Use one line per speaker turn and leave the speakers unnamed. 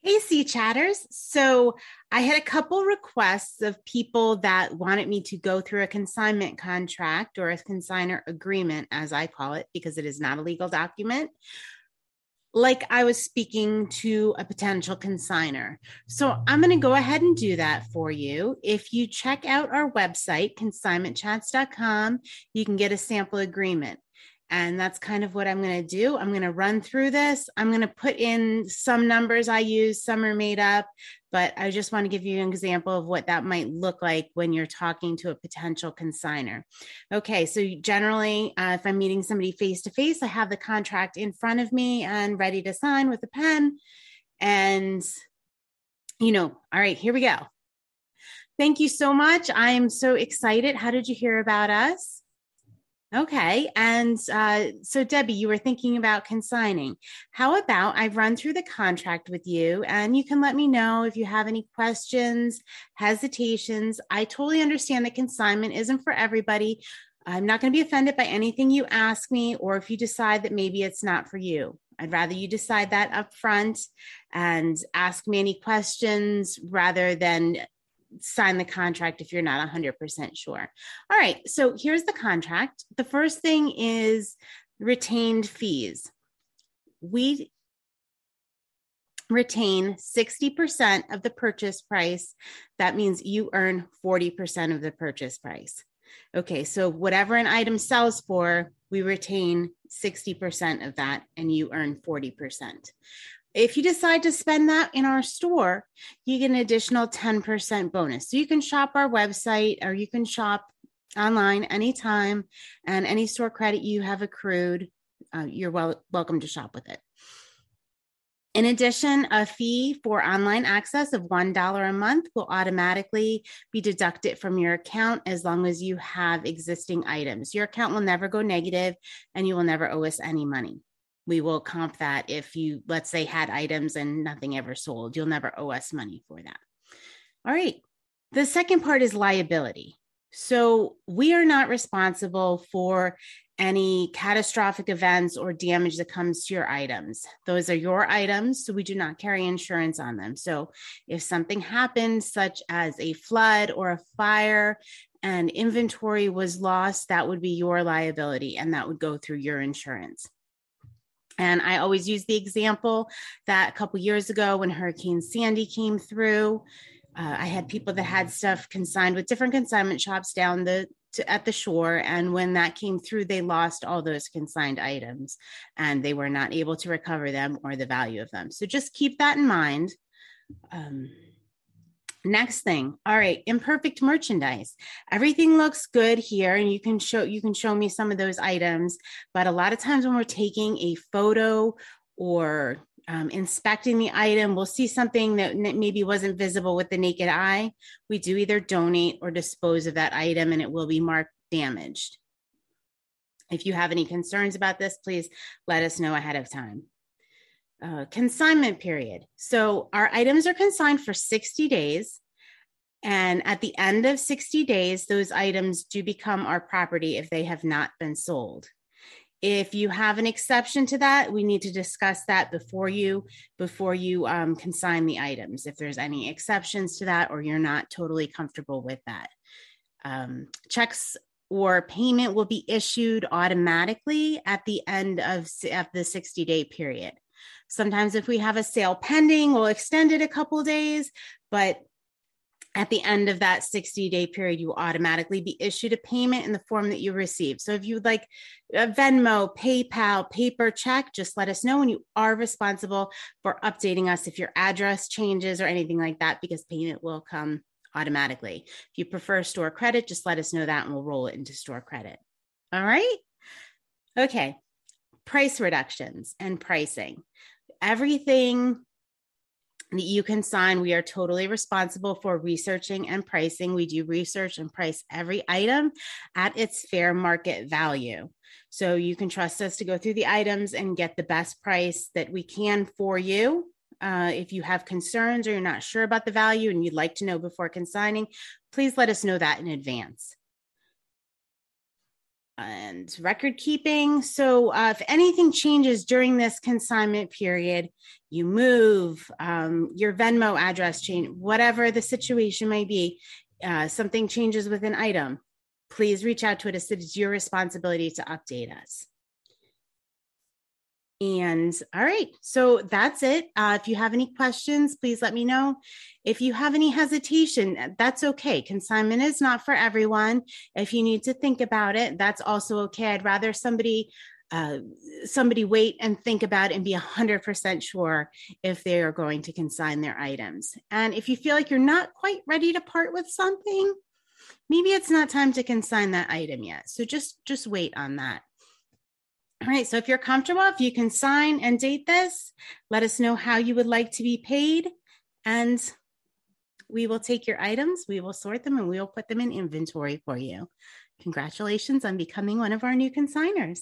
Hey, Sea Chatters. So I had a couple requests of people that wanted me to go through a consignment contract or a consigner agreement, as I call it, because it is not a legal document, like I was speaking to a potential consigner. So I'm going to go ahead and do that for you. If you check out our website, consignmentchats.com, you can get a sample agreement. And that's kind of what I'm going to do. I'm going to run through this. I'm going to put in some numbers I use, some are made up, but I just want to give you an example of what that might look like when you're talking to a potential consigner. Okay, so generally, uh, if I'm meeting somebody face to face, I have the contract in front of me and ready to sign with a pen. And, you know, all right, here we go. Thank you so much. I'm so excited. How did you hear about us? Okay. And uh, so, Debbie, you were thinking about consigning. How about I've run through the contract with you and you can let me know if you have any questions, hesitations. I totally understand that consignment isn't for everybody. I'm not going to be offended by anything you ask me or if you decide that maybe it's not for you. I'd rather you decide that up front and ask me any questions rather than sign the contract if you're not 100% sure. All right, so here's the contract. The first thing is retained fees. We retain 60% of the purchase price. That means you earn 40% of the purchase price. Okay, so whatever an item sells for, we retain 60% of that and you earn 40%. If you decide to spend that in our store, you get an additional 10% bonus. So you can shop our website or you can shop online anytime, and any store credit you have accrued, uh, you're well, welcome to shop with it. In addition, a fee for online access of $1 a month will automatically be deducted from your account as long as you have existing items. Your account will never go negative and you will never owe us any money we will comp that if you, let's say, had items and nothing ever sold. You'll never owe us money for that. All right. The second part is liability. So we are not responsible for any catastrophic events or damage that comes to your items. Those are your items, so we do not carry insurance on them. So if something happens, such as a flood or a fire, and inventory was lost, that would be your liability and that would go through your insurance. And I always use the example that a couple years ago when Hurricane Sandy came through, uh, I had people that had stuff consigned with different consignment shops down the to, at the shore, and when that came through, they lost all those consigned items, and they were not able to recover them or the value of them. So just keep that in mind. Um, Next thing. All right, imperfect merchandise. Everything looks good here and you can show you can show me some of those items, but a lot of times when we're taking a photo or um, inspecting the item, we'll see something that maybe wasn't visible with the naked eye. We do either donate or dispose of that item and it will be marked damaged. If you have any concerns about this, please let us know ahead of time. Uh, consignment period. So our items are consigned for 60 days. And at the end of 60 days, those items do become our property if they have not been sold. If you have an exception to that, we need to discuss that before you before you um, consign the items. If there's any exceptions to that, or you're not totally comfortable with that, um, checks or payment will be issued automatically at the end of, of the 60 day period. Sometimes if we have a sale pending, we'll extend it a couple days, but at the end of that 60 day period, you automatically be issued a payment in the form that you receive. So if you would like a Venmo, PayPal, paper check, just let us know. And you are responsible for updating us if your address changes or anything like that, because payment will come automatically. If you prefer store credit, just let us know that and we'll roll it into store credit. All right. Okay. Price reductions and pricing everything that you can sign, we are totally responsible for researching and pricing. We do research and price every item at its fair market value. So you can trust us to go through the items and get the best price that we can for you. Uh, if you have concerns or you're not sure about the value and you'd like to know before consigning, please let us know that in advance. And record keeping. So, uh, if anything changes during this consignment period, you move, um, your Venmo address change, whatever the situation may be, uh, something changes with an item, please reach out to us. It is your responsibility to update us. And all right, so that's it. Uh, if you have any questions, please let me know. If you have any hesitation, that's okay. Consignment is not for everyone. If you need to think about it, that's also okay. I'd rather somebody uh, somebody wait and think about and be a 100% sure if they are going to consign their items. And if you feel like you're not quite ready to part with something, maybe it's not time to consign that item yet. So just just wait on that. All right, so if you're comfortable, if you can sign and date this, let us know how you would like to be paid and we will take your items, we will sort them and we will put them in inventory for you. Congratulations on becoming one of our new consigners.